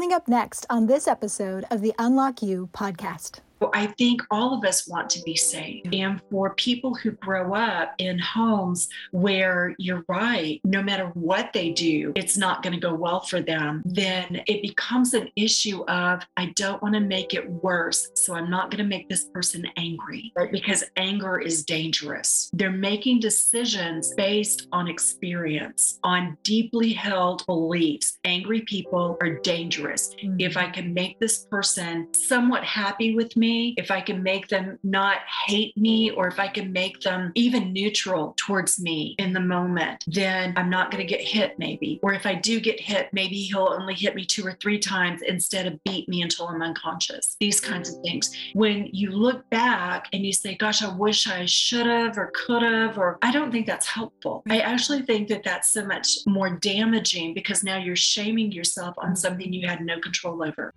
Coming up next on this episode of the Unlock You podcast. I think all of us want to be safe. And for people who grow up in homes where you're right, no matter what they do, it's not going to go well for them, then it becomes an issue of, I don't want to make it worse. So I'm not going to make this person angry, right? Because anger is dangerous. They're making decisions based on experience, on deeply held beliefs. Angry people are dangerous. Mm-hmm. If I can make this person somewhat happy with me, if I can make them not hate me, or if I can make them even neutral towards me in the moment, then I'm not going to get hit, maybe. Or if I do get hit, maybe he'll only hit me two or three times instead of beat me until I'm unconscious. These kinds of things. When you look back and you say, gosh, I wish I should have or could have, or I don't think that's helpful. I actually think that that's so much more damaging because now you're shaming yourself on something you had no control over.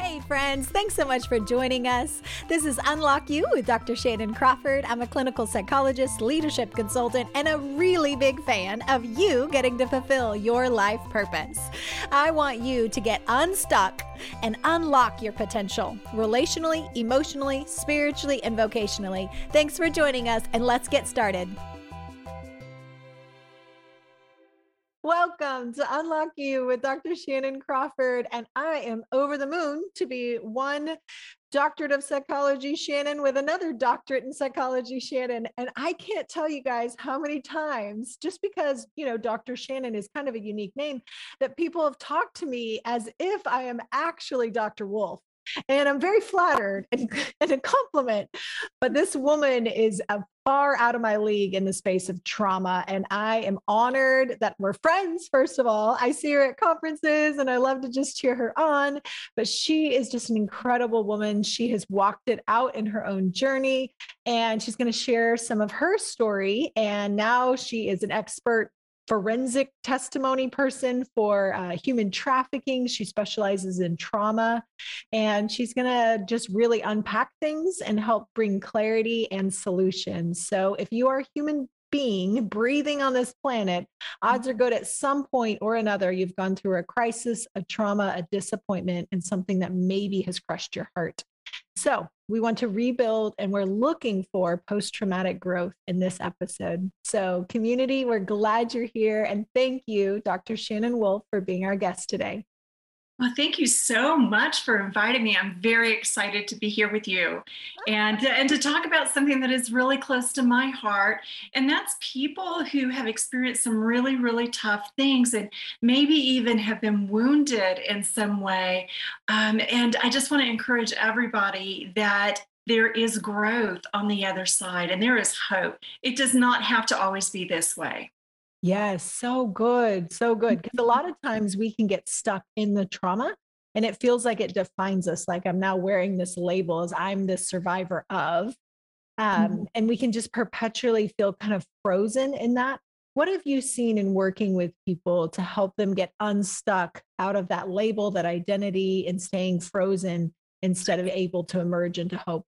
Hey, friends, thanks so much for joining us. This is Unlock You with Dr. Shannon Crawford. I'm a clinical psychologist, leadership consultant, and a really big fan of you getting to fulfill your life purpose. I want you to get unstuck and unlock your potential relationally, emotionally, spiritually, and vocationally. Thanks for joining us, and let's get started. Welcome to Unlock You with Dr. Shannon Crawford. And I am over the moon to be one doctorate of psychology Shannon with another doctorate in psychology Shannon. And I can't tell you guys how many times, just because, you know, Dr. Shannon is kind of a unique name, that people have talked to me as if I am actually Dr. Wolf and I'm very flattered and, and, a compliment. But this woman is a far out of my league in the space of trauma. And I am honored that we're friends, first of all. I see her at conferences and I love to just cheer her on. But she is just an incredible woman. She has walked it out in her own journey and she's going to share some of her story. And now she is an expert forensic testimony person for uh, human trafficking. She specializes in trauma, and she's going to just really unpack things and help bring clarity and solutions. So, if you are a human being breathing on this planet, odds are good at some point or another you've gone through a crisis, a trauma, a disappointment, and something that maybe has crushed your heart. So, we want to rebuild and we're looking for post traumatic growth in this episode. So, community, we're glad you're here. And thank you, Dr. Shannon Wolf, for being our guest today. Well, thank you so much for inviting me. I'm very excited to be here with you and, and to talk about something that is really close to my heart. And that's people who have experienced some really, really tough things and maybe even have been wounded in some way. Um, and I just want to encourage everybody that there is growth on the other side and there is hope. It does not have to always be this way. Yes, so good. So good. Because a lot of times we can get stuck in the trauma and it feels like it defines us. Like I'm now wearing this label as I'm the survivor of. Um, mm-hmm. And we can just perpetually feel kind of frozen in that. What have you seen in working with people to help them get unstuck out of that label, that identity, and staying frozen instead of able to emerge into hope?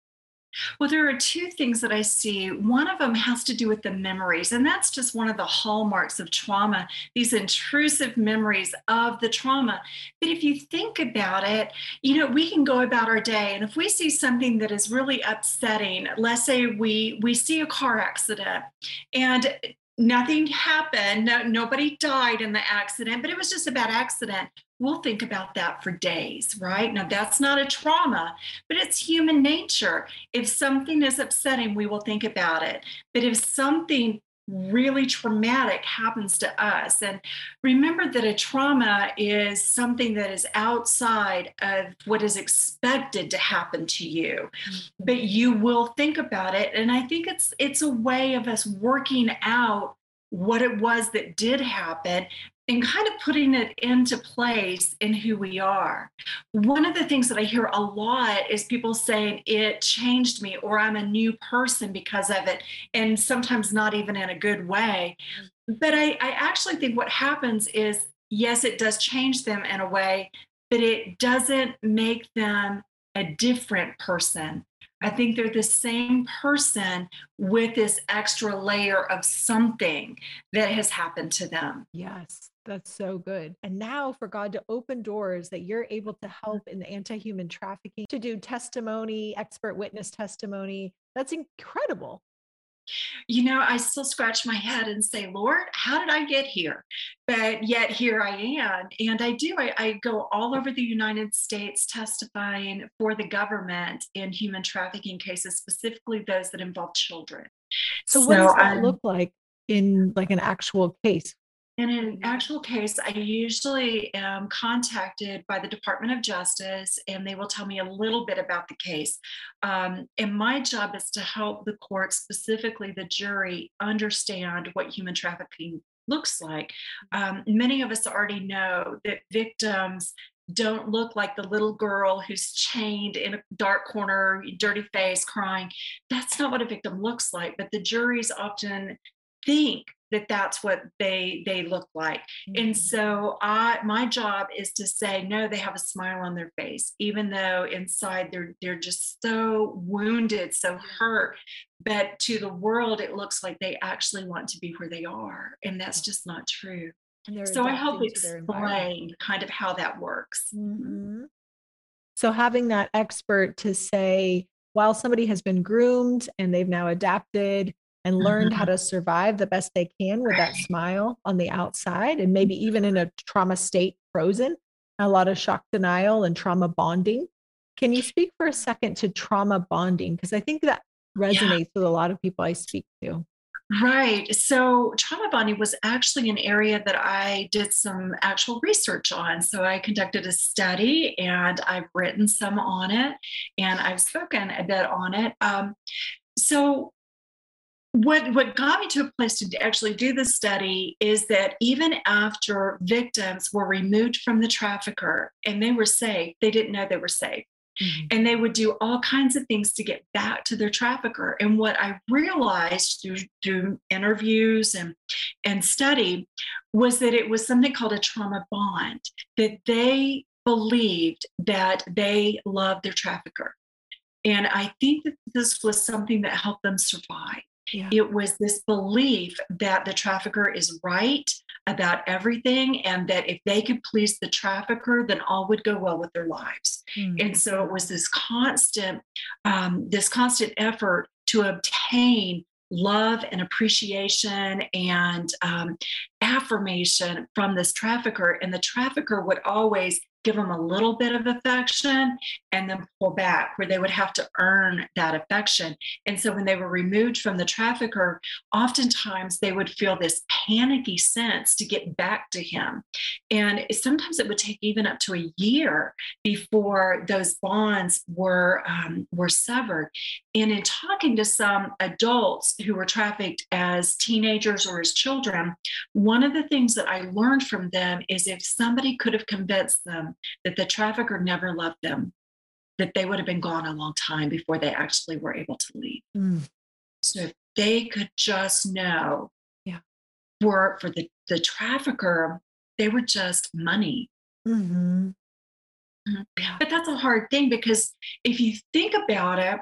Well, there are two things that I see. One of them has to do with the memories, and that's just one of the hallmarks of trauma, these intrusive memories of the trauma. But if you think about it, you know, we can go about our day, and if we see something that is really upsetting, let's say we we see a car accident and nothing happened, no, nobody died in the accident, but it was just a bad accident we'll think about that for days, right? Now, that's not a trauma, but it's human nature. If something is upsetting, we will think about it. But if something really traumatic happens to us, and remember that a trauma is something that is outside of what is expected to happen to you, mm-hmm. but you will think about it. And I think it's it's a way of us working out what it was that did happen and kind of putting it into place in who we are. One of the things that I hear a lot is people saying it changed me or I'm a new person because of it, and sometimes not even in a good way. Mm. But I, I actually think what happens is yes, it does change them in a way, but it doesn't make them a different person. I think they're the same person with this extra layer of something that has happened to them. Yes. That's so good. And now for God to open doors that you're able to mm-hmm. help in the anti human trafficking, to do testimony, expert witness testimony, that's incredible. You know, I still scratch my head and say, Lord, how did I get here? But yet here I am. And I do, I, I go all over the United States testifying for the government in human trafficking cases, specifically those that involve children. So, so what does that I'm, look like in like an actual case? In an actual case, I usually am contacted by the Department of Justice and they will tell me a little bit about the case. Um, and my job is to help the court, specifically the jury, understand what human trafficking looks like. Um, many of us already know that victims don't look like the little girl who's chained in a dark corner, dirty face, crying. That's not what a victim looks like. But the juries often think that that's what they they look like. Mm-hmm. and so i my job is to say no they have a smile on their face even though inside they're they're just so wounded so hurt. But to the world it looks like they actually want to be where they are and that's just not true. So i help explain kind of how that works. Mm-hmm. so having that expert to say while somebody has been groomed and they've now adapted and learned mm-hmm. how to survive the best they can with that smile on the outside and maybe even in a trauma state frozen a lot of shock denial and trauma bonding can you speak for a second to trauma bonding because i think that resonates yeah. with a lot of people i speak to Right. So, trauma bonding was actually an area that I did some actual research on. So, I conducted a study and I've written some on it and I've spoken a bit on it. Um, so, what what got me to a place to actually do the study is that even after victims were removed from the trafficker and they were safe, they didn't know they were safe. Mm-hmm. And they would do all kinds of things to get back to their trafficker. And what I realized through, through interviews and, and study was that it was something called a trauma bond, that they believed that they loved their trafficker. And I think that this was something that helped them survive. Yeah. It was this belief that the trafficker is right about everything and that if they could please the trafficker, then all would go well with their lives. Mm-hmm. And so it was this constant, um, this constant effort to obtain love and appreciation and um, affirmation from this trafficker. And the trafficker would always give them a little bit of affection and then pull back where they would have to earn that affection. And so when they were removed from the trafficker, oftentimes they would feel this panicky sense to get back to him. And sometimes it would take even up to a year before those bonds were, um, were severed. And in talking to some adults who were trafficked as teenagers or as children, one of the things that I learned from them is if somebody could have convinced them that the trafficker never loved them, that they would have been gone a long time before they actually were able to leave. Mm. So if they could just know, yeah, for for the the trafficker, they were just money. Mm-hmm. mm-hmm. Yeah. But that's a hard thing because if you think about it,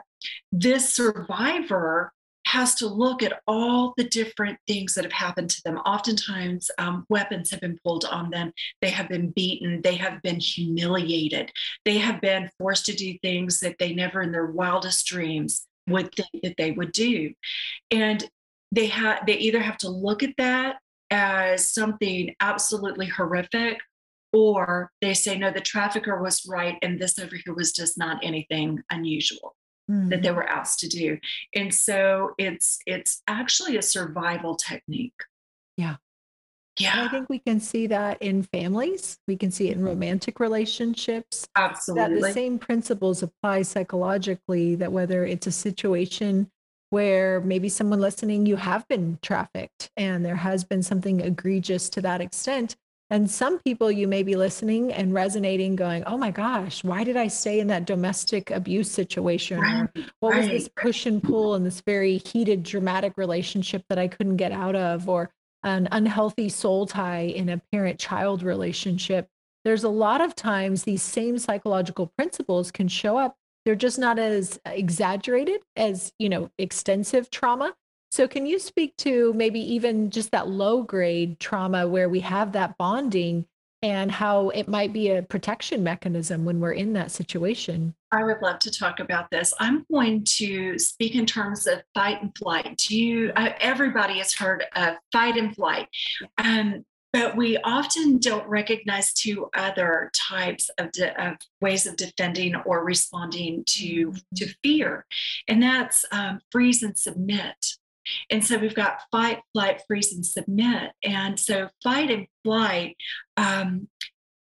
this survivor has to look at all the different things that have happened to them. Oftentimes, um, weapons have been pulled on them. They have been beaten. They have been humiliated. They have been forced to do things that they never in their wildest dreams would think that they would do. And they have they either have to look at that as something absolutely horrific or they say no the trafficker was right and this over here was just not anything unusual mm-hmm. that they mm-hmm. were asked to do. And so it's it's actually a survival technique. Yeah. Yeah. And I think we can see that in families. We can see it in romantic relationships. Absolutely. That the same principles apply psychologically, that whether it's a situation where maybe someone listening, you have been trafficked and there has been something egregious to that extent, and some people you may be listening and resonating, going, oh my gosh, why did I stay in that domestic abuse situation? Or what was this push and pull in this very heated, dramatic relationship that I couldn't get out of? Or an unhealthy soul tie in a parent child relationship. There's a lot of times these same psychological principles can show up. They're just not as exaggerated as, you know, extensive trauma, So, can you speak to maybe even just that low grade trauma where we have that bonding and how it might be a protection mechanism when we're in that situation? I would love to talk about this. I'm going to speak in terms of fight and flight. Do you? Uh, everybody has heard of fight and flight, um, but we often don't recognize two other types of, de- of ways of defending or responding to mm-hmm. to fear, and that's um, freeze and submit. And so we've got fight, flight, freeze, and submit. And so fight and flight, um,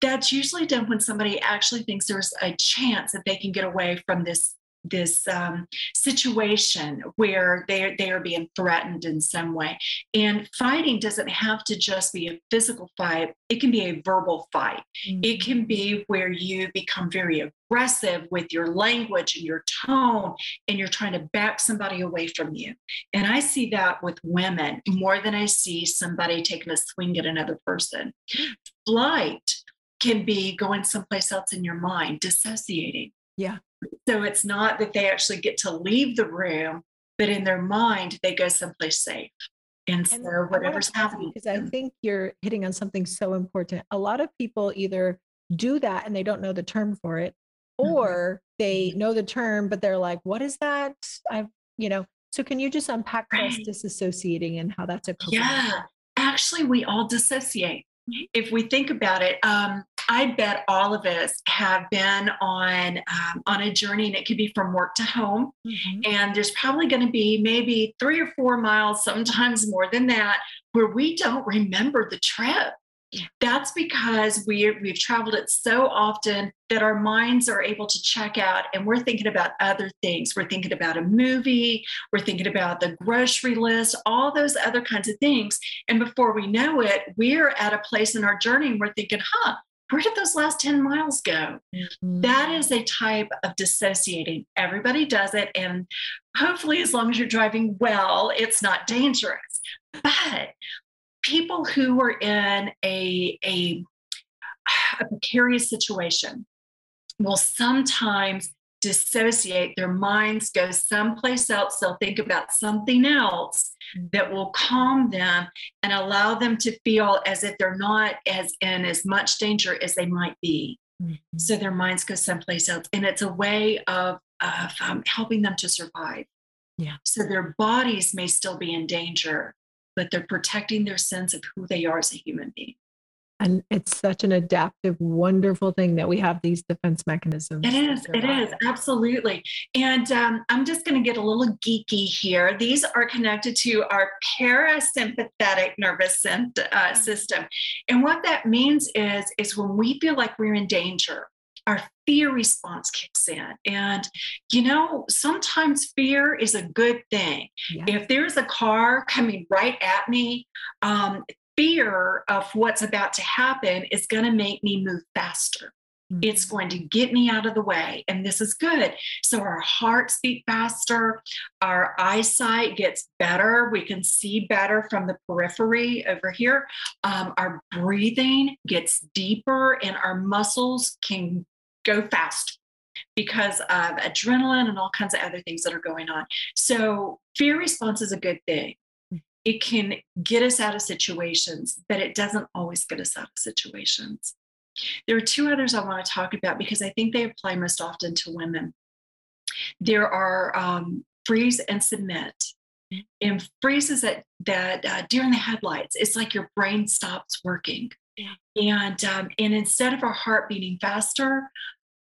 that's usually done when somebody actually thinks there's a chance that they can get away from this this um, situation where they they are being threatened in some way. And fighting doesn't have to just be a physical fight; it can be a verbal fight. Mm-hmm. It can be where you become very aggressive with your language and your tone, and you're trying to back somebody away from you. And I see that with women more than I see somebody taking a swing at another person. Mm-hmm. Flight can be going someplace else in your mind, dissociating. Yeah. So it's not that they actually get to leave the room, but in their mind, they go someplace safe. And, and so whatever's happening. Because I think you're hitting on something so important. A lot of people either do that and they don't know the term for it, mm-hmm. or mm-hmm. they know the term, but they're like, what is that? I've, you know, so can you just unpack right. disassociating and how that's a Yeah. Actually, we all dissociate. Mm-hmm. If we think about it, um, I bet all of us have been on um, on a journey, and it could be from work to home. Mm-hmm. And there's probably going to be maybe three or four miles, sometimes more than that, where we don't remember the trip. That's because we we've traveled it so often that our minds are able to check out and we're thinking about other things. We're thinking about a movie, we're thinking about the grocery list, all those other kinds of things. And before we know it, we're at a place in our journey and we're thinking, huh, where did those last 10 miles go? Mm-hmm. That is a type of dissociating. Everybody does it. And hopefully, as long as you're driving well, it's not dangerous. But people who are in a, a, a precarious situation will sometimes dissociate, their minds go someplace else. They'll think about something else that will calm them and allow them to feel as if they're not as in as much danger as they might be. Mm-hmm. So their minds go someplace else. And it's a way of, of um, helping them to survive. Yeah. So their bodies may still be in danger, but they're protecting their sense of who they are as a human being. And it's such an adaptive, wonderful thing that we have these defense mechanisms. It is. It is. Absolutely. And um, I'm just going to get a little geeky here. These are connected to our parasympathetic nervous uh, system. And what that means is, is when we feel like we're in danger, our fear response kicks in. And, you know, sometimes fear is a good thing. Yeah. If there's a car coming right at me, um, fear of what's about to happen is going to make me move faster. Mm-hmm. It's going to get me out of the way. And this is good. So our hearts beat faster, our eyesight gets better. We can see better from the periphery over here. Um, our breathing gets deeper, and our muscles can go faster because of adrenaline and all kinds of other things that are going on. So, fear response is a good thing it can get us out of situations, but it doesn't always get us out of situations. There are two others I want to talk about because I think they apply most often to women. There are um, freeze and submit. And freezes that that uh, during the headlights, it's like your brain stops working, yeah. and um, and instead of our heart beating faster,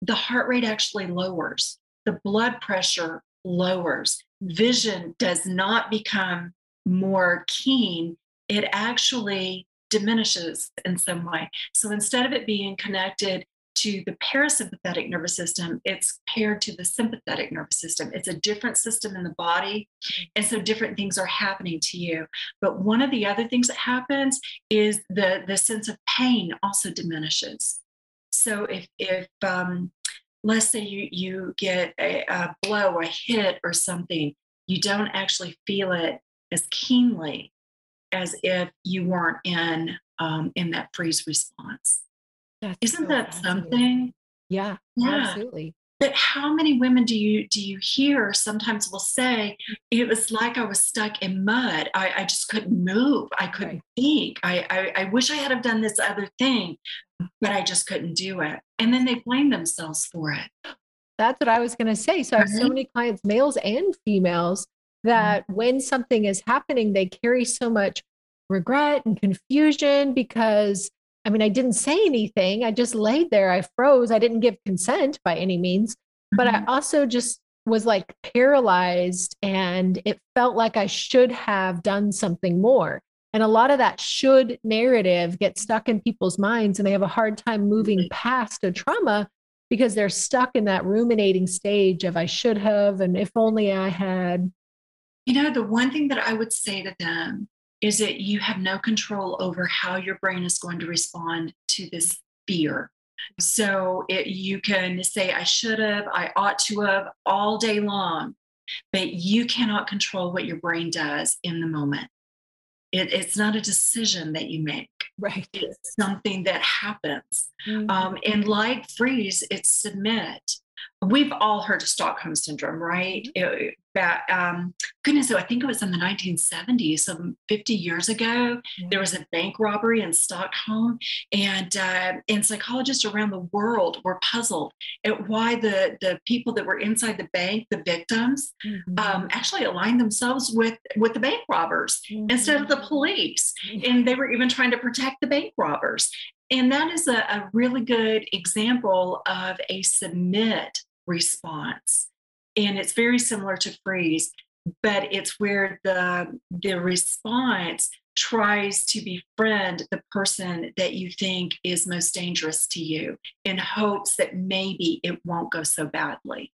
the heart rate actually lowers. The blood pressure lowers. Vision does not become more keen, it actually diminishes in some way. So instead of it being connected to the parasympathetic nervous system, it's paired to the sympathetic nervous system. It's a different system in the body. And so different things are happening to you. But one of the other things that happens is the, the sense of pain also diminishes. So if, if um, let's say you, you get a, a blow, a hit or something, you don't actually feel it as keenly as if you weren't in um, in that freeze response. That's Isn't so that something? Yeah, yeah, absolutely. but how many women do you do you hear sometimes will say it was like i was stuck in mud. I, I just couldn't move. I couldn't right. think. I, I i wish i had have done this other thing but i just couldn't do it. And then they blame themselves for it. That's what i was going to say. So i have so many clients males and females that mm-hmm. when something is happening they carry so much regret and confusion because I mean, I didn't say anything. I just laid there. I froze. I didn't give consent by any means, but mm-hmm. I also just was like paralyzed and it felt like I should have done something more. And a lot of that should narrative gets stuck in people's minds and they have a hard time moving past a trauma because they're stuck in that ruminating stage of I should have and if only I had. You know, the one thing that I would say to them is that you have no control over how your brain is going to respond to this fear. So it, you can say, I should have, I ought to have all day long, but you cannot control what your brain does in the moment. It, it's not a decision that you make. Right. It's something that happens. Mm-hmm. Um, and like freeze, it's submit we've all heard of Stockholm syndrome, right? Mm-hmm. It, that um, goodness, so I think it was in the 1970s, so 50 years ago, yeah. there was a bank robbery in Stockholm, and uh, and psychologists around the world were puzzled at why the the people that were inside the bank, the victims, mm-hmm. um, actually aligned themselves with with the bank robbers mm-hmm. instead of the police, and they were even trying to protect the bank robbers. And that is a, a really good example of a submit response. And it's very similar to freeze, but it's where the, the response tries to befriend the person that you think is most dangerous to you in hopes that maybe it won't go so badly.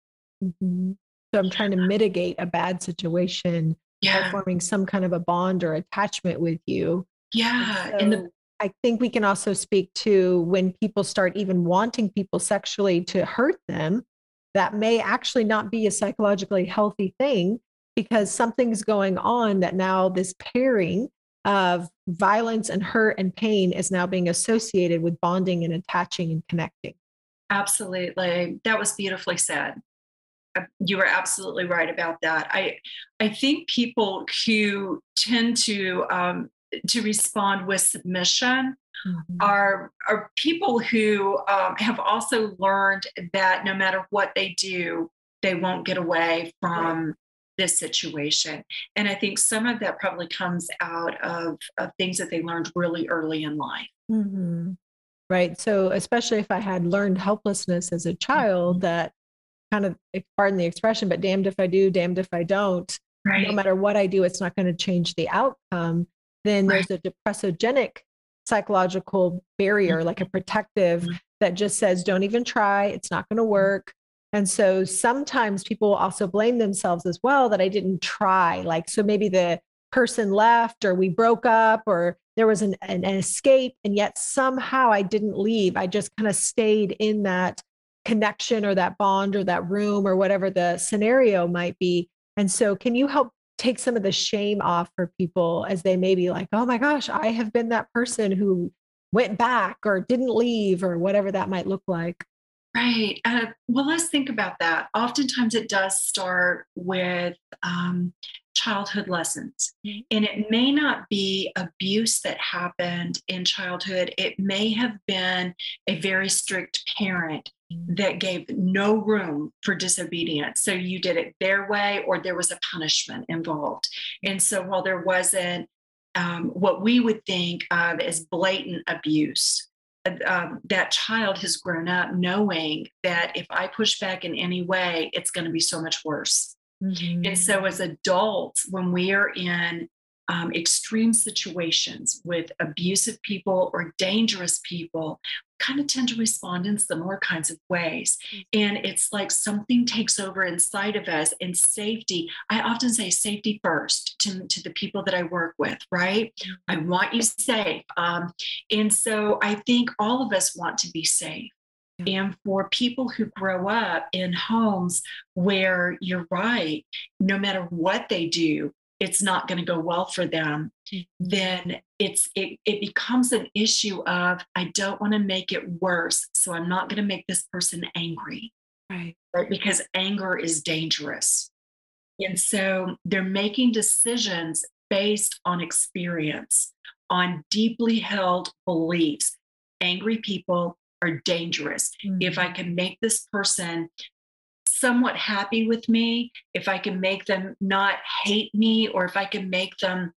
Mm-hmm. So I'm trying to mitigate a bad situation yeah. by forming some kind of a bond or attachment with you. Yeah. And, so, and the I think we can also speak to when people start even wanting people sexually to hurt them, that may actually not be a psychologically healthy thing because something's going on that now this pairing of violence and hurt and pain is now being associated with bonding and attaching and connecting. Absolutely. That was beautifully said. Uh, you were absolutely right about that. I I think people who tend to um, to respond with submission mm-hmm. are are people who um, have also learned that no matter what they do, they won't get away from right. this situation. And I think some of that probably comes out of, of things that they learned really early in life. Mm-hmm. Right. So especially if I had learned helplessness as a child, mm-hmm. that kind of pardon the expression, but damned if I do, damned if I don't. Right. No matter what I do, it's not going to change the outcome then right. there's a depressogenic psychological barrier, like a protective mm-hmm. that just says, don't even try, it's not going to mm-hmm. work. And so sometimes people also blame themselves as well that I didn't try. Like, so maybe the person left or we broke up or there was an, an, an escape, and yet somehow I didn't leave. I just kind of stayed in that connection or that bond or that room or whatever the scenario might be. And so, can you help take some of the shame off for people as they may be like, oh my gosh, I have been that person who went back or didn't leave or whatever that might look like. Right. Uh, well, let's think about that. Oftentimes it does start with um, childhood lessons. Mm-hmm. And it may not be abuse that happened in childhood, it may have been a very strict parent mm-hmm. that gave no room for disobedience. So you did it their way, or there was a punishment involved. And so while there wasn't um, what we would think of as blatant abuse, um, that child has grown up knowing that if I push back in any way, it's going to be so much worse. Mm-hmm. And so, as adults, when we are in um, extreme situations with abusive people or dangerous people, kind of tend to respond in similar kinds of ways. Mm-hmm. And it's like something takes over inside of us, and safety. I often say safety first to, to the people that I work with, right? Mm-hmm. I want you safe. Um, and so I think all of us want to be safe. And for people who grow up in homes where you're right, no matter what they do, it's not going to go well for them, mm-hmm. then it's it, it becomes an issue of I don't want to make it worse, so I'm not going to make this person angry. Right. Right. Because anger is dangerous. And so they're making decisions based on experience, on deeply held beliefs. Angry people are dangerous. Mm-hmm. If I can make this person somewhat happy with me, if I can make them not hate me, or if I can make them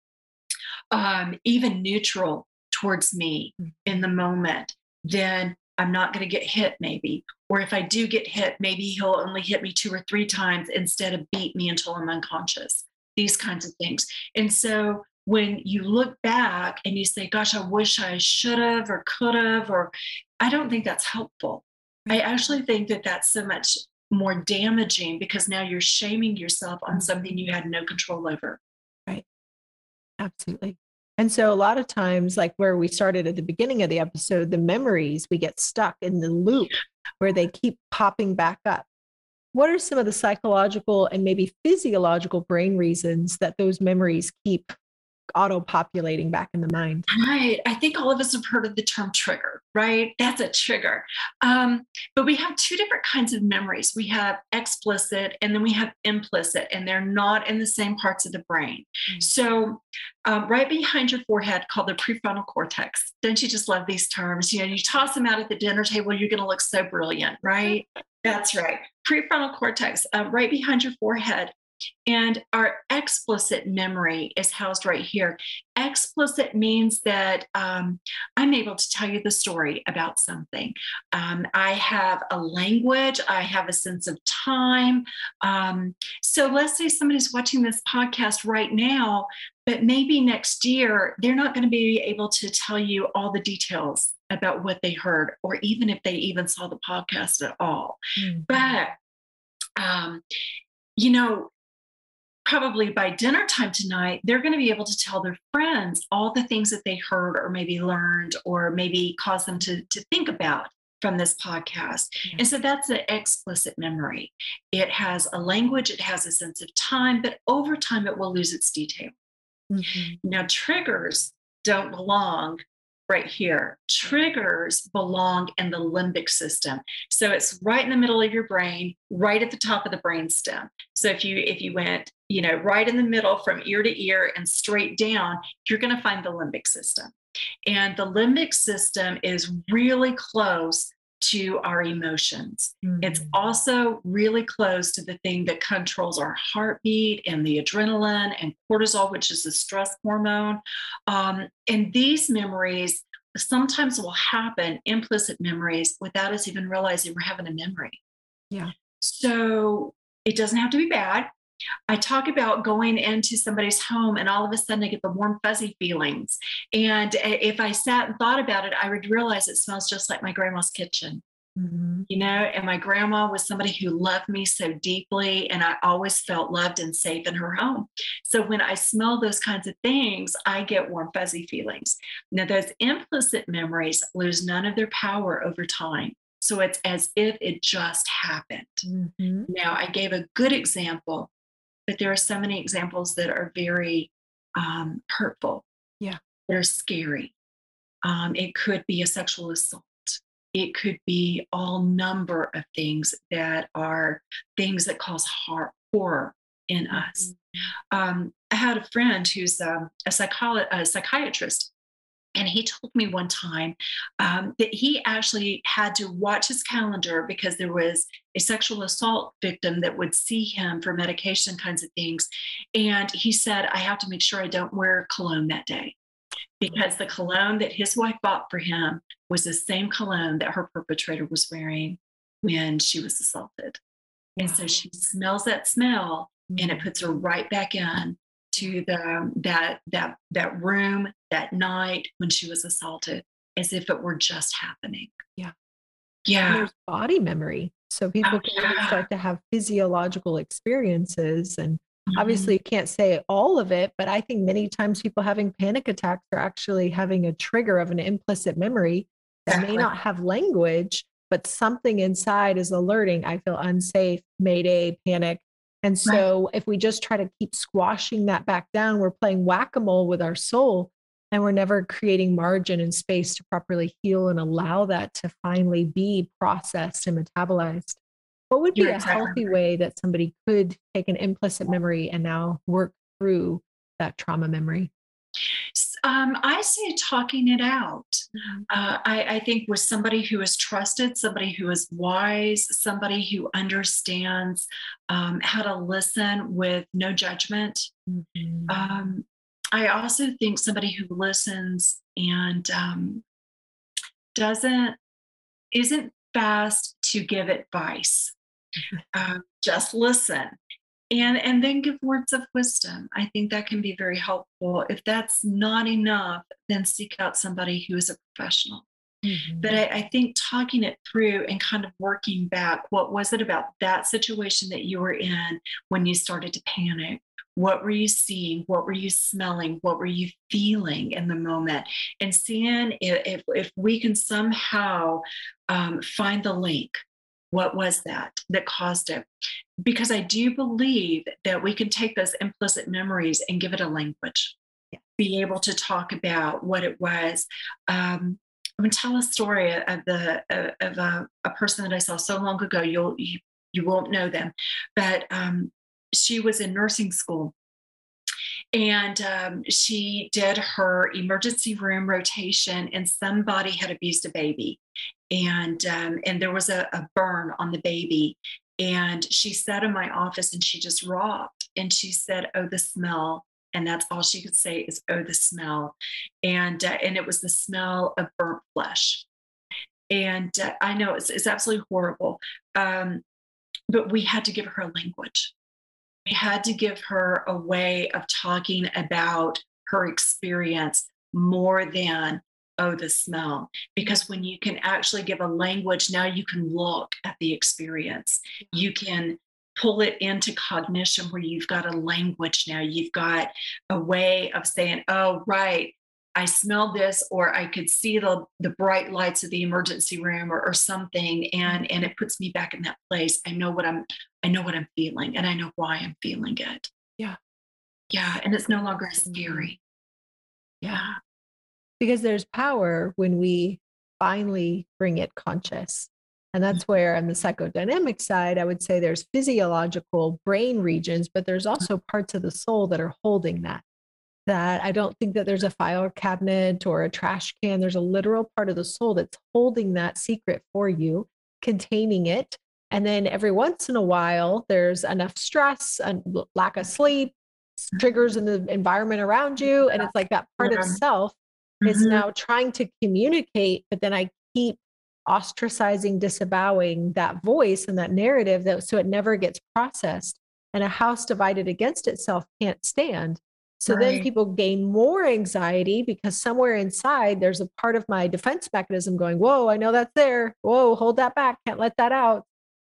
um, even neutral towards me mm-hmm. in the moment, then I'm not going to get hit, maybe. Or if I do get hit, maybe he'll only hit me two or three times instead of beat me until I'm unconscious. These kinds of things. And so when you look back and you say, gosh, I wish I should have or could have, or I don't think that's helpful. I actually think that that's so much more damaging because now you're shaming yourself on mm-hmm. something you had no control over. Right. Absolutely. And so a lot of times, like where we started at the beginning of the episode, the memories, we get stuck in the loop where they keep popping back up. What are some of the psychological and maybe physiological brain reasons that those memories keep auto populating back in the mind. Right. I think all of us have heard of the term trigger, right? That's a trigger. Um, but we have two different kinds of memories. We have explicit and then we have implicit, and they're not in the same parts of the brain. Mm-hmm. So, um, right behind your forehead, called the prefrontal cortex. Don't you just love these terms? You know, you toss them out at the dinner table, you're going to look so brilliant, right? That's right. Prefrontal cortex, uh, right behind your forehead, and our explicit memory is housed right here. Explicit means that um, I'm able to tell you the story about something. Um, I have a language, I have a sense of time. Um, so let's say somebody's watching this podcast right now, but maybe next year they're not going to be able to tell you all the details about what they heard, or even if they even saw the podcast at all. Mm-hmm. But um, you know, probably by dinner time tonight, they're going to be able to tell their friends all the things that they heard or maybe learned or maybe cause them to, to think about from this podcast. Yeah. And so that's an explicit memory. It has a language, it has a sense of time, but over time it will lose its detail. Mm-hmm. Now, triggers don't belong right here. Triggers belong in the limbic system. So it's right in the middle of your brain, right at the top of the brain stem. So if you if you went, you know, right in the middle from ear to ear and straight down, you're going to find the limbic system. And the limbic system is really close to our emotions. Mm-hmm. It's also really close to the thing that controls our heartbeat and the adrenaline and cortisol, which is the stress hormone. Um, and these memories sometimes will happen, implicit memories, without us even realizing we're having a memory. Yeah. So it doesn't have to be bad. I talk about going into somebody's home and all of a sudden I get the warm, fuzzy feelings. And if I sat and thought about it, I would realize it smells just like my grandma's kitchen. Mm-hmm. You know, and my grandma was somebody who loved me so deeply, and I always felt loved and safe in her home. So when I smell those kinds of things, I get warm, fuzzy feelings. Now, those implicit memories lose none of their power over time. So it's as if it just happened. Mm-hmm. Now, I gave a good example but there are so many examples that are very um, hurtful. Yeah. That are scary. Um, it could be a sexual assault. It could be all number of things that are things that cause heart, horror in us. Mm-hmm. Um, I had a friend who's um, a, psycholo- a psychiatrist, and he told me one time um, that he actually had to watch his calendar because there was a sexual assault victim that would see him for medication kinds of things. And he said, I have to make sure I don't wear cologne that day because the cologne that his wife bought for him was the same cologne that her perpetrator was wearing when she was assaulted. And so she smells that smell and it puts her right back in to the that that that room that night when she was assaulted as if it were just happening. Yeah. Yeah. And there's body memory. So people oh, can yeah. start to have physiological experiences. And mm-hmm. obviously, you can't say all of it, but I think many times people having panic attacks are actually having a trigger of an implicit memory that exactly. may not have language, but something inside is alerting. I feel unsafe, mayday, panic. And so, right. if we just try to keep squashing that back down, we're playing whack a mole with our soul and we're never creating margin and space to properly heal and allow that to finally be processed and metabolized. what would be You're a exactly healthy right. way that somebody could take an implicit memory and now work through that trauma memory? Um, I say talking it out. Mm-hmm. Uh, I, I, think with somebody who is trusted, somebody who is wise, somebody who understands um, how to listen with no judgment. Mm-hmm. Um, I also think somebody who listens and um, doesn't isn't fast to give advice. Uh, just listen and and then give words of wisdom. I think that can be very helpful. If that's not enough then seek out somebody who is a professional. Mm-hmm. but I, I, think talking it through and kind of working back what was it about that situation that you were in when you started to panic? What were you seeing? What were you smelling? What were you feeling in the moment? And seeing if, if we can somehow um, find the link what was that that caused it? Because I do believe that we can take those implicit memories and give it a language, yeah. be able to talk about what it was. Um, I'm going to tell a story of the of a, a, person that I saw so long ago. You'll you, you won't know them, but um, she was in nursing school and um, she did her emergency room rotation and somebody had abused a baby. And um, and there was a, a burn on the baby. And she sat in my office and she just rocked. And she said oh the smell. And that's all she could say is oh the smell. And uh, and it was the smell of burnt flesh. And uh, i know it's, it's absolutely horrible. Um, but we had to give her a language we had to give her a way of talking about her experience more than oh the smell. Because when you can actually give a language now you can look at the experience. You can pull it into cognition where you've got a language now. You've got a way of saying oh right I smelled this, or I could see the, the bright lights of the emergency room or, or something. And, and it puts me back in that place. I know what I'm, I know what I'm feeling and I know why I'm feeling it. Yeah. Yeah. And it's no longer scary. Yeah. Because there's power when we finally bring it conscious. And that's mm-hmm. where on the psychodynamic side, I would say there's physiological brain regions, but there's also parts of the soul that are holding that that I don't think that there's a file cabinet or a trash can. There's a literal part of the soul that's holding that secret for you, containing it. And then every once in a while, there's enough stress and lack of sleep, triggers in the environment around you. And it's like that part yeah. itself mm-hmm. is now trying to communicate, but then I keep ostracizing, disavowing that voice and that narrative that so it never gets processed. And a house divided against itself can't stand. So right. then people gain more anxiety because somewhere inside there's a part of my defense mechanism going, Whoa, I know that's there. Whoa, hold that back. Can't let that out.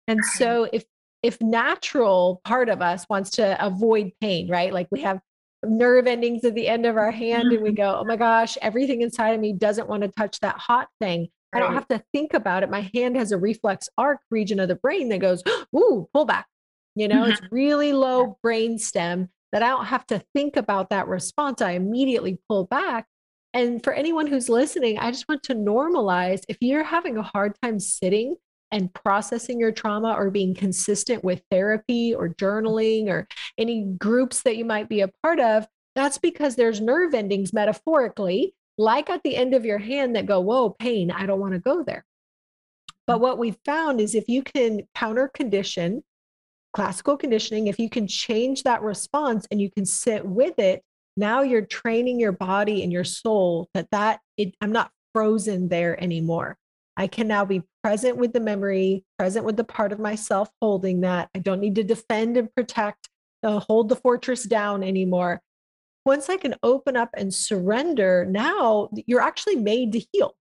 And right. so if if natural part of us wants to avoid pain, right? Like we have nerve endings at the end of our hand and we mm-hmm. go, oh my gosh, everything inside of me doesn't want to touch that hot thing. Right. I don't have to think about it. My hand has a reflex arc region of the brain that goes, ooh, pull back. You know, mm-hmm. it's really low brain stem that I don't have to think about that response. I immediately pull back. And for anyone who's listening, I just want to normalize if you're having a hard time sitting and processing your trauma or being consistent with therapy or journaling or any groups that you might be a part of, that's because there's nerve endings metaphorically, like at the end of your hand, that go, Whoa, pain, I don't want to go there. But mm. what we've found is if you can counter condition classical conditioning, if you can change that response and you can sit with it, now you're training your body and your soul that that it, I'm not frozen there anymore. I can now be present with the memory, present with the part of myself holding that. I don't need to defend and protect, uh, hold the fortress down anymore. Once I can open up and surrender, now you're actually made to heal.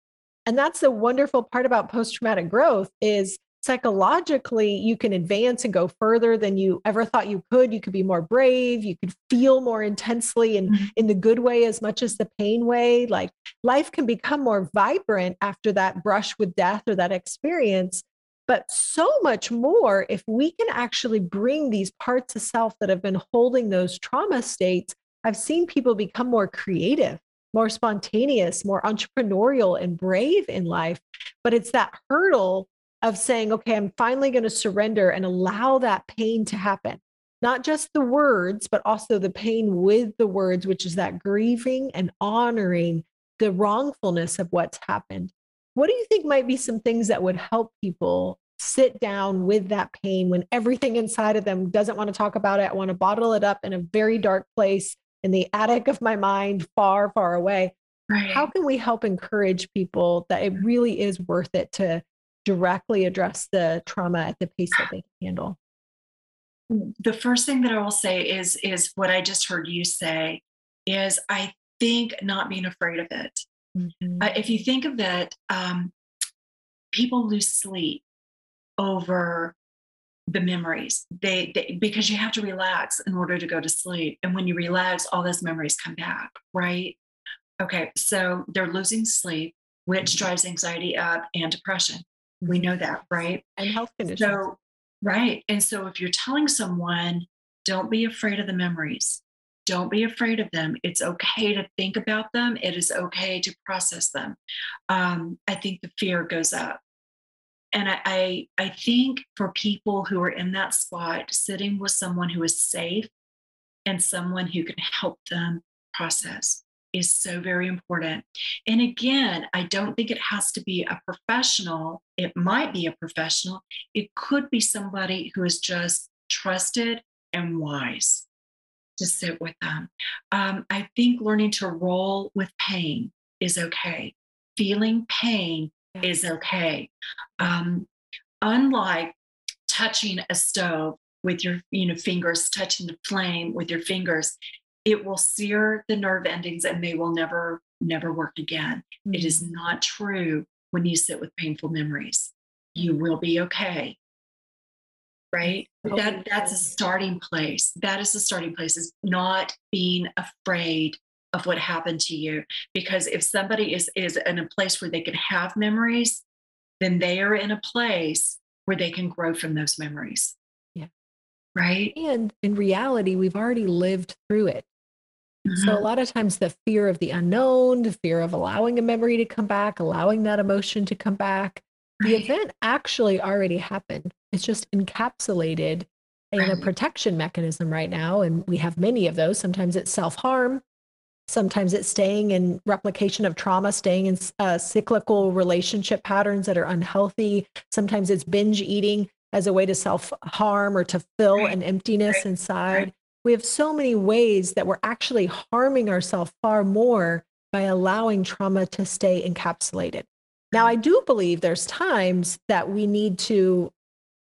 And that's the wonderful part about post traumatic growth is psychologically you can advance and go further than you ever thought you could. You could be more brave. You could feel more intensely and mm-hmm. in the good way as much as the pain way. Like life can become more vibrant after that brush with death or that experience. But so much more if we can actually bring these parts of self that have been holding those trauma states. I've seen people become more creative more spontaneous more entrepreneurial and brave in life. But it's that hurdle of saying, okay, I'm finally going to surrender and allow that pain to happen. Not just the words, but also the pain with the words, which is that grieving and honoring the wrongfulness of what's happened. What do you think might be some things that would help people sit down with that pain when everything inside of them doesn't want to talk about it? I want to bottle it up in a very dark place in the attic of my mind, far, far away. Right. How can we help encourage people that it really is worth it to directly address the trauma at the pace that they can handle? The first thing that I will say is is what I just heard you say is I think not being afraid of it. Mm-hmm. Uh, if you think of it, um, people lose sleep over the memories they, they, because you have to relax in order to go to sleep and when you relax all those memories come back right okay so they're losing sleep which mm-hmm. drives anxiety up and depression we know that right? And health conditions. So right and so if you're telling someone don't be afraid of the memories. Don't be afraid of them. It's okay to think about them. It is okay to process them. Um, i think the fear goes up. And I, I, I think for people who are in that spot, sitting with someone who is safe and someone who can help them process is so very important. And again, I don't think it has to be a professional. It might be a professional. It could be somebody who is just trusted and wise to sit with them. Um, I think learning to roll with pain is okay. Feeling pain is okay. Um, unlike touching a stove with your you know fingers, touching the flame with your fingers, it will sear the nerve endings and they will never never work again. Mm-hmm. It is mm-hmm. not true when you sit with painful memories. You will be okay. Right? That that's a starting place. That is the starting place is not being afraid of what happened to you because if somebody is is in a place where they can have memories then they are in a place where they can grow from those memories yeah right and in reality we've already lived through it mm-hmm. so a mm-hmm. lot of times the fear of the unknown the fear of allowing a memory to come back allowing that emotion to come back right. the event actually already happened it's just encapsulated in right. a protection mechanism right now and we have many of those sometimes it's self-harm Sometimes it's staying in replication of trauma, staying in uh, cyclical relationship patterns that are unhealthy. Sometimes it's binge eating as a way to self harm or to fill right. an emptiness right. inside. We have so many ways that we're actually harming ourselves far more by allowing trauma to stay encapsulated. Now, I do believe there's times that we need to,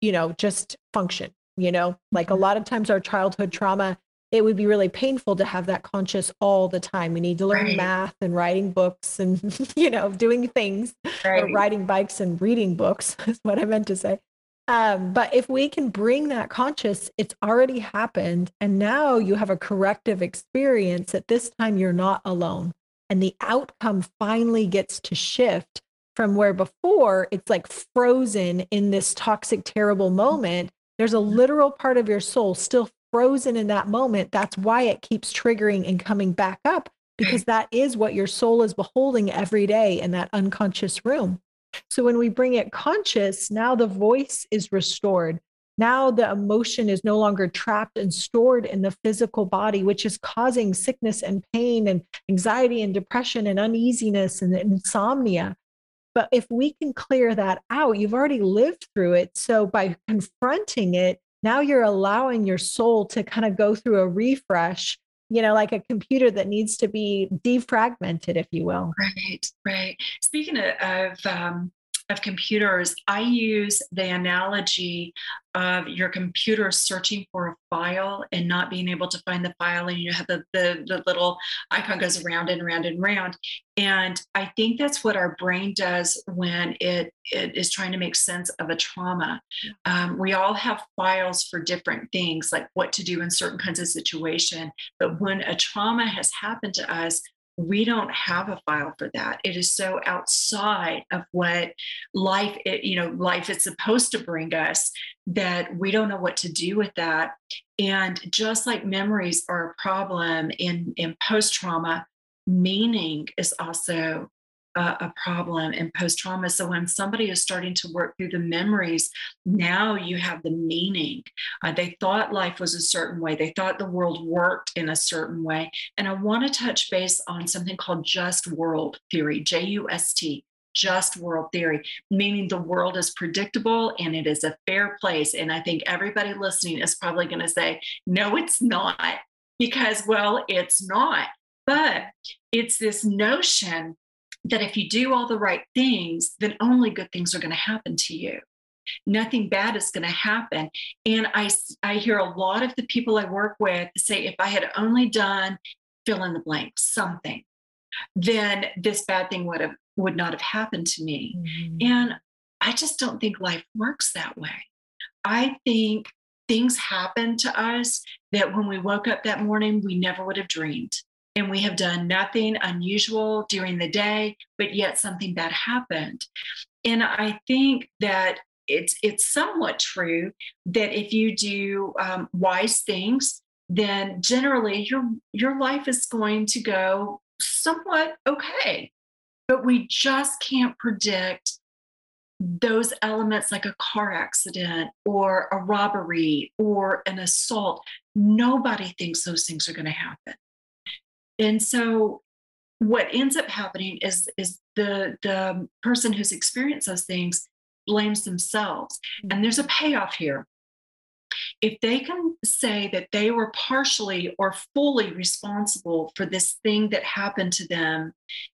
you know, just function, you know, like a mm-hmm. lot of times our childhood trauma it would be really painful to have that conscious all the time. We need to learn right. math and writing books and, you know, doing things right. or riding bikes and reading books is what I meant to say. Um, but if we can bring that conscious, it's already happened. And now you have a corrective experience. that this time, you're not alone. And the outcome finally gets to shift from where before it's like frozen in this toxic, terrible moment. There's a mm-hmm. literal part of your soul still frozen in that moment, that's why it keeps triggering and coming back up because that is what your soul is beholding every day in that unconscious room. So when we bring it conscious, now the voice is restored. Now the emotion is no longer trapped and stored in the physical body, which is causing sickness and pain and anxiety and depression and uneasiness and insomnia. But if we can clear that out, you've already lived through it. So by confronting it, now you're allowing your soul to kind of go through a refresh you know like a computer that needs to be defragmented if you will right right speaking of, um, of computers, I use the analogy of your computer searching for a file and not being able to find the file, and you have the, the, the little icon goes around and around and around. And I think that's what our brain does when it, it is trying to make sense of a trauma. Um, we all have files for different things, like what to do in certain kinds of situation. But when a trauma has happened to us, we don't have a file for that. It is so outside of what life it, you know life is supposed to bring us that we don't know what to do with that. And just like memories are a problem in in post trauma meaning is also a, problem in post trauma. So when somebody is starting to work through the memories, now you have the meaning. Uh, they thought life was a certain way, they thought the world worked in a certain way. And I want to touch base on something called just world theory, J U S T just world theory, meaning the world is predictable and it is a fair place. And I think everybody listening is probably going to say, no, it's not, because, well, it's not. But it's this notion that if you do all the right things, then only good things are going to happen to you. Nothing bad is going to happen. And I, I hear a lot of the people I work with say, if I had only done fill in the blank, something, then this bad thing would have would not have happened to me. Mm-hmm. And I just don't think life works that way. I think things happen to us that when we woke up that morning, we never would have dreamed and we have done nothing unusual during the day, but yet something bad happened. And I think that it's it's somewhat true that if you do um, wise things, then generally your your life is going to go somewhat okay. But we just can't predict those elements like a car accident or a robbery or an assault. Nobody thinks those things are going to happen and so what ends up happening is is the the person who's experienced those things blames themselves. Mm-hmm. And there's a payoff here. If they can say that they were partially or fully responsible for this thing that happened to them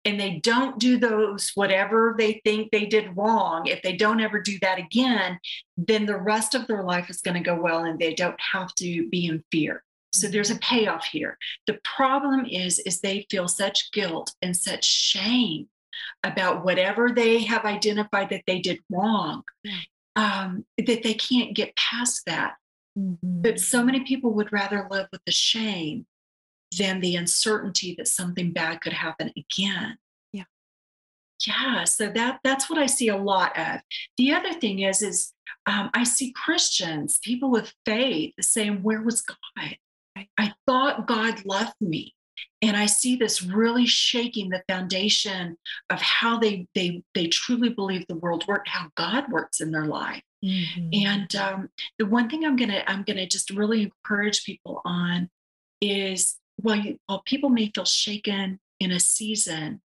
and they don't do those whatever they think they did wrong if they don't ever do that again then the rest of their life is going to go well and they don't have to be in fear so there's a payoff here. The problem is, is they feel such guilt and such shame about whatever they have identified that they did wrong um, that they can't get past that. Mm-hmm. But so many people would rather live with the shame than the uncertainty that something bad could happen again. Yeah. Yeah. So that that's what I see a lot of. The other thing is, is um, I see Christians, people with faith, saying, "Where was God?" I thought God loved me. And I see this really shaking the foundation of how they they they truly believe the world works, how God works in their life. Mm-hmm. And um, the one thing I'm gonna I'm gonna just really encourage people on is while you, while people may feel shaken in a season,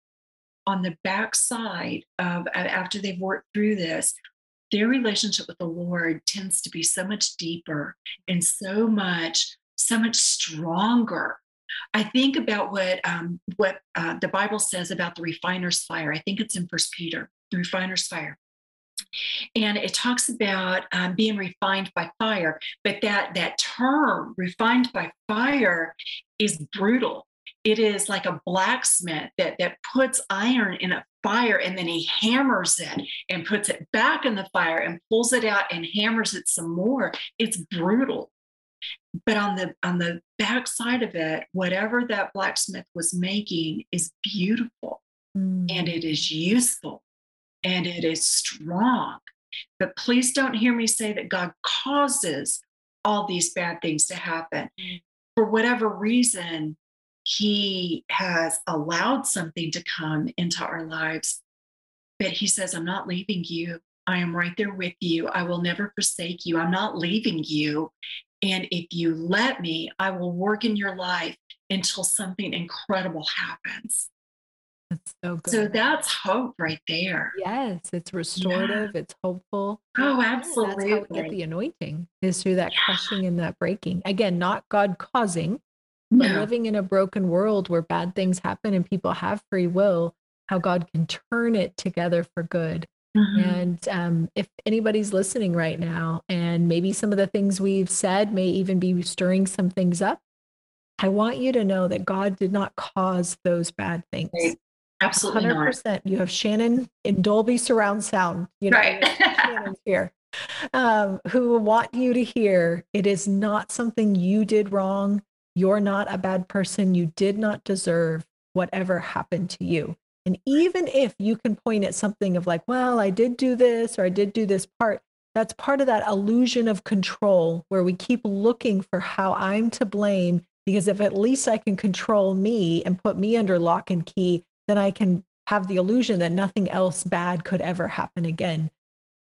on the backside of after they've worked through this, their relationship with the Lord tends to be so much deeper and so much so much stronger. I think about what um, what uh, the Bible says about the refiner's fire. I think it's in First Peter, the refiner's fire, and it talks about um, being refined by fire. But that that term, refined by fire, is brutal. It is like a blacksmith that that puts iron in a fire and then he hammers it and puts it back in the fire and pulls it out and hammers it some more. It's brutal but on the on the back side of it whatever that blacksmith was making is beautiful mm. and it is useful and it is strong but please don't hear me say that god causes all these bad things to happen mm. for whatever reason he has allowed something to come into our lives but he says i'm not leaving you I am right there with you. I will never forsake you. I'm not leaving you. And if you let me, I will work in your life until something incredible happens. That's so good. So that's hope right there. Yes, it's restorative, yeah. it's hopeful. Oh, absolutely. Yeah, that's how we get the anointing is through that yeah. crushing and that breaking. Again, not God causing, but no. living in a broken world where bad things happen and people have free will, how God can turn it together for good. Mm-hmm. And um, if anybody's listening right now, and maybe some of the things we've said may even be stirring some things up, I want you to know that God did not cause those bad things. Right. Absolutely 100%. Not. You have Shannon in Dolby surround sound. You know, right. Shannon's here. Um, who want you to hear it is not something you did wrong. You're not a bad person. You did not deserve whatever happened to you. And even if you can point at something of like, well, I did do this or I did do this part, that's part of that illusion of control where we keep looking for how I'm to blame. Because if at least I can control me and put me under lock and key, then I can have the illusion that nothing else bad could ever happen again.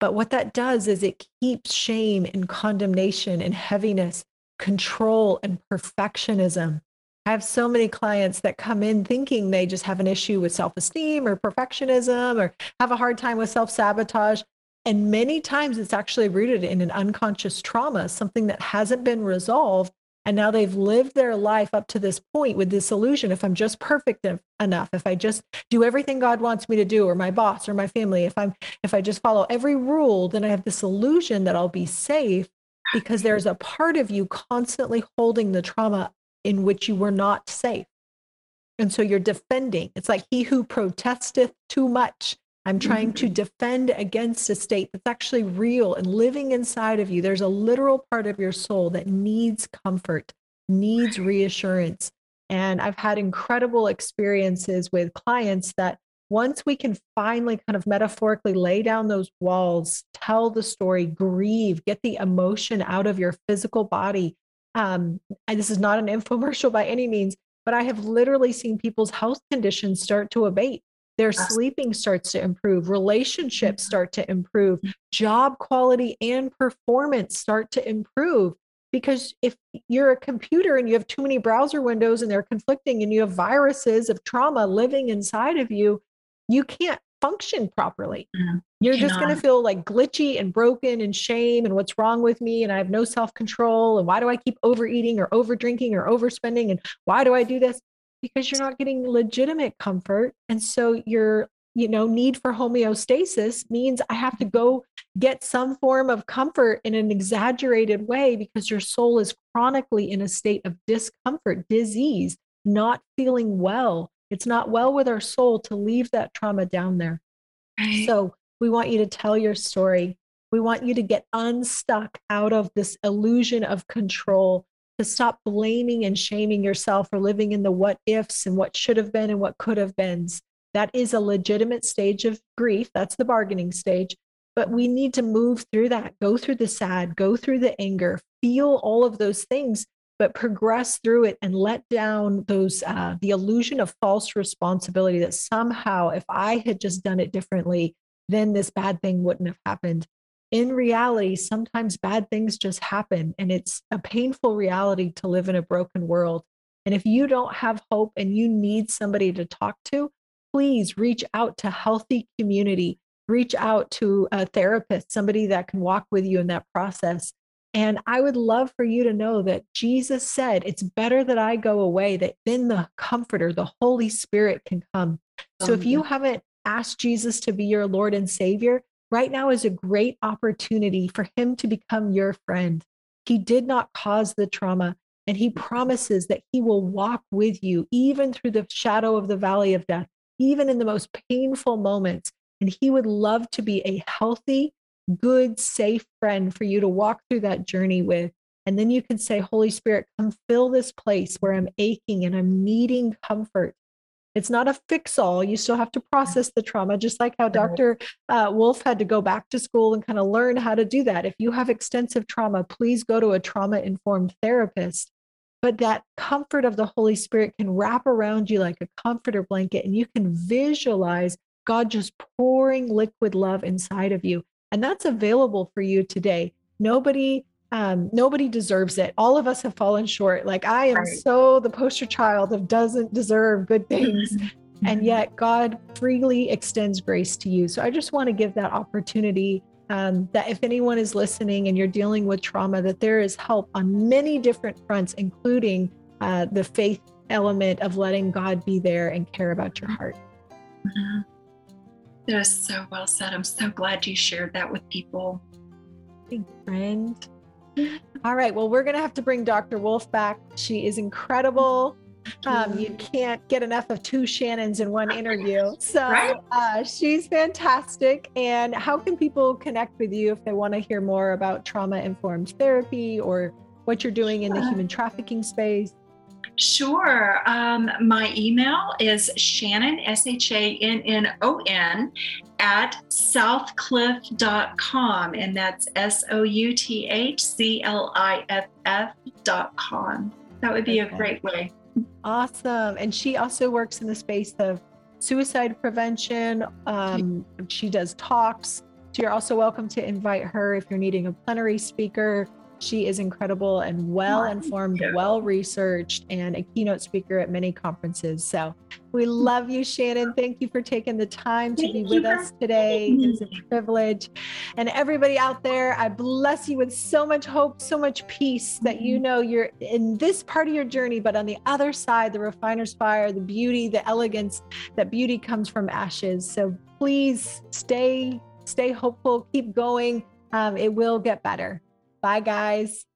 But what that does is it keeps shame and condemnation and heaviness, control and perfectionism. I have so many clients that come in thinking they just have an issue with self esteem or perfectionism or have a hard time with self sabotage. And many times it's actually rooted in an unconscious trauma, something that hasn't been resolved and now they've lived their life up to this point with this illusion if I'm just perfect enough, if I just do everything God wants me to do, or my boss or my family, if I'm if I just follow every rule, then I have this illusion that I'll be safe because there's a part of you constantly holding the trauma in which you were not safe. And so you're defending. It's like he who protesteth too much I'm trying to mm-hmm. defend against a state that's actually real and living inside of you. There's a literal part of your soul that needs comfort, needs reassurance. And I've had incredible experiences with clients that once we can finally kind of metaphorically lay down those walls, tell the story, grieve, get the emotion out of your physical body. Um, and this is not an infomercial by any means, but I have literally seen people's health conditions start to abate their sleeping starts to improve, relationships mm-hmm. start to improve, mm-hmm. job quality and performance start to improve. Because if you're a computer and you have too many browser windows and they're conflicting and you have viruses of trauma living inside of you, you can't function properly. Mm-hmm. You're just going to feel like glitchy and broken and shame and what's wrong with me and I have no self-control and why do I keep overeating or over drinking or overspending and why do I do this? because you're not getting legitimate comfort and so your you know need for homeostasis means i have to go get some form of comfort in an exaggerated way because your soul is chronically in a state of discomfort disease not feeling well it's not well with our soul to leave that trauma down there right. so we want you to tell your story we want you to get unstuck out of this illusion of control to stop blaming and shaming yourself for living in the what ifs and what should have been and what could have been. That is a legitimate stage of grief. That's the bargaining stage. But we need to move through that, go through the sad, go through the anger, feel all of those things, but progress through it and let down those, uh, the illusion of false responsibility that somehow, if I had just done it differently, then this bad thing wouldn't have happened in reality, sometimes bad things just happen, and it's a painful reality to live in a broken world. And if you don't have hope and you need somebody to talk to, please reach out to healthy community, reach out to a therapist, somebody that can walk with you in that process. And I would love for you to know that Jesus said, It's better that I go away, that then the comforter, the Holy Spirit can come. So if you haven't asked Jesus to be your Lord and Savior, right now is a great opportunity for him to become your friend. He did not cause the trauma, and he mm-hmm. promises that he will walk with you even through the shadow of the valley of death, even in the most painful moments. And he would love to be a healthy, good, safe friend for you to walk through that journey with. And then you can say, Holy Spirit, come fill this place where I'm aching and I'm needing comfort. It's not a fix all. You still have to process the trauma, just like how Dr. Uh, Wolf had to go back to school and kind of learn how to do that. If you have extensive trauma, please go to a trauma informed therapist. But that comfort of the Holy Spirit can wrap around you like a comforter blanket, and you can visualize God just pouring liquid love inside of you. And that's available for you today. Nobody um, nobody deserves it. All of us have fallen short. Like I am right. so the poster child of doesn't deserve good things. and yet God freely extends grace to you. So I just want to give that opportunity um, that if anyone is listening and you're dealing with trauma, that there is help on many different fronts, including uh, the faith element of letting God be there and care about your heart. Mm-hmm. That is so well said. I'm so glad you shared that with people. friend. All right. Well, we're going to have to bring Dr. Wolf back. She is incredible. Um, you can't get enough of two Shannons in one interview. So right? uh, she's fantastic. And how can people connect with you if they want to hear more about trauma informed therapy or what you're doing in the human trafficking space? Sure. Um, my email is Shannon, S H A N N O N, at southcliff.com. And that's S O U T H C L I F F.com. That would be okay. a great way. Awesome. And she also works in the space of suicide prevention. Um, she does talks. So you're also welcome to invite her if you're needing a plenary speaker. She is incredible and well informed, well researched, and a keynote speaker at many conferences. So we love you, Shannon. Thank you for taking the time to Thank be with us today. It was a privilege. And everybody out there, I bless you with so much hope, so much peace that you know you're in this part of your journey, but on the other side, the refiner's fire, the beauty, the elegance, that beauty comes from ashes. So please stay, stay hopeful, keep going. Um, it will get better. Bye, guys.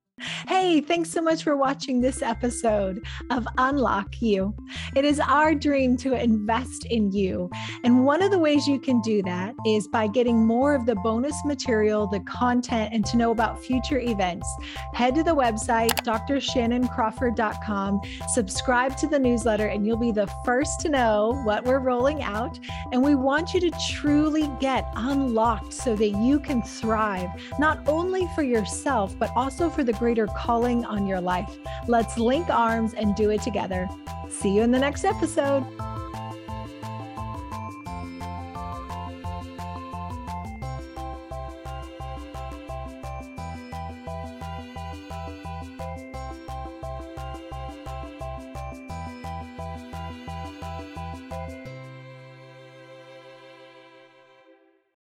Hey, thanks so much for watching this episode of UnlockU. It is our dream to invest in you. And one of the ways you can do that is by getting more of the bonus material, the content, and to know about future events. Head to the website, drshannoncrawford.com, subscribe to the newsletter, and you'll be the first to know what we're rolling out. And we want you to truly get unlocked so that you can thrive, not only for yourself, but also for the greater calling on your life. Let's link arms and do it together. See you in the next episode.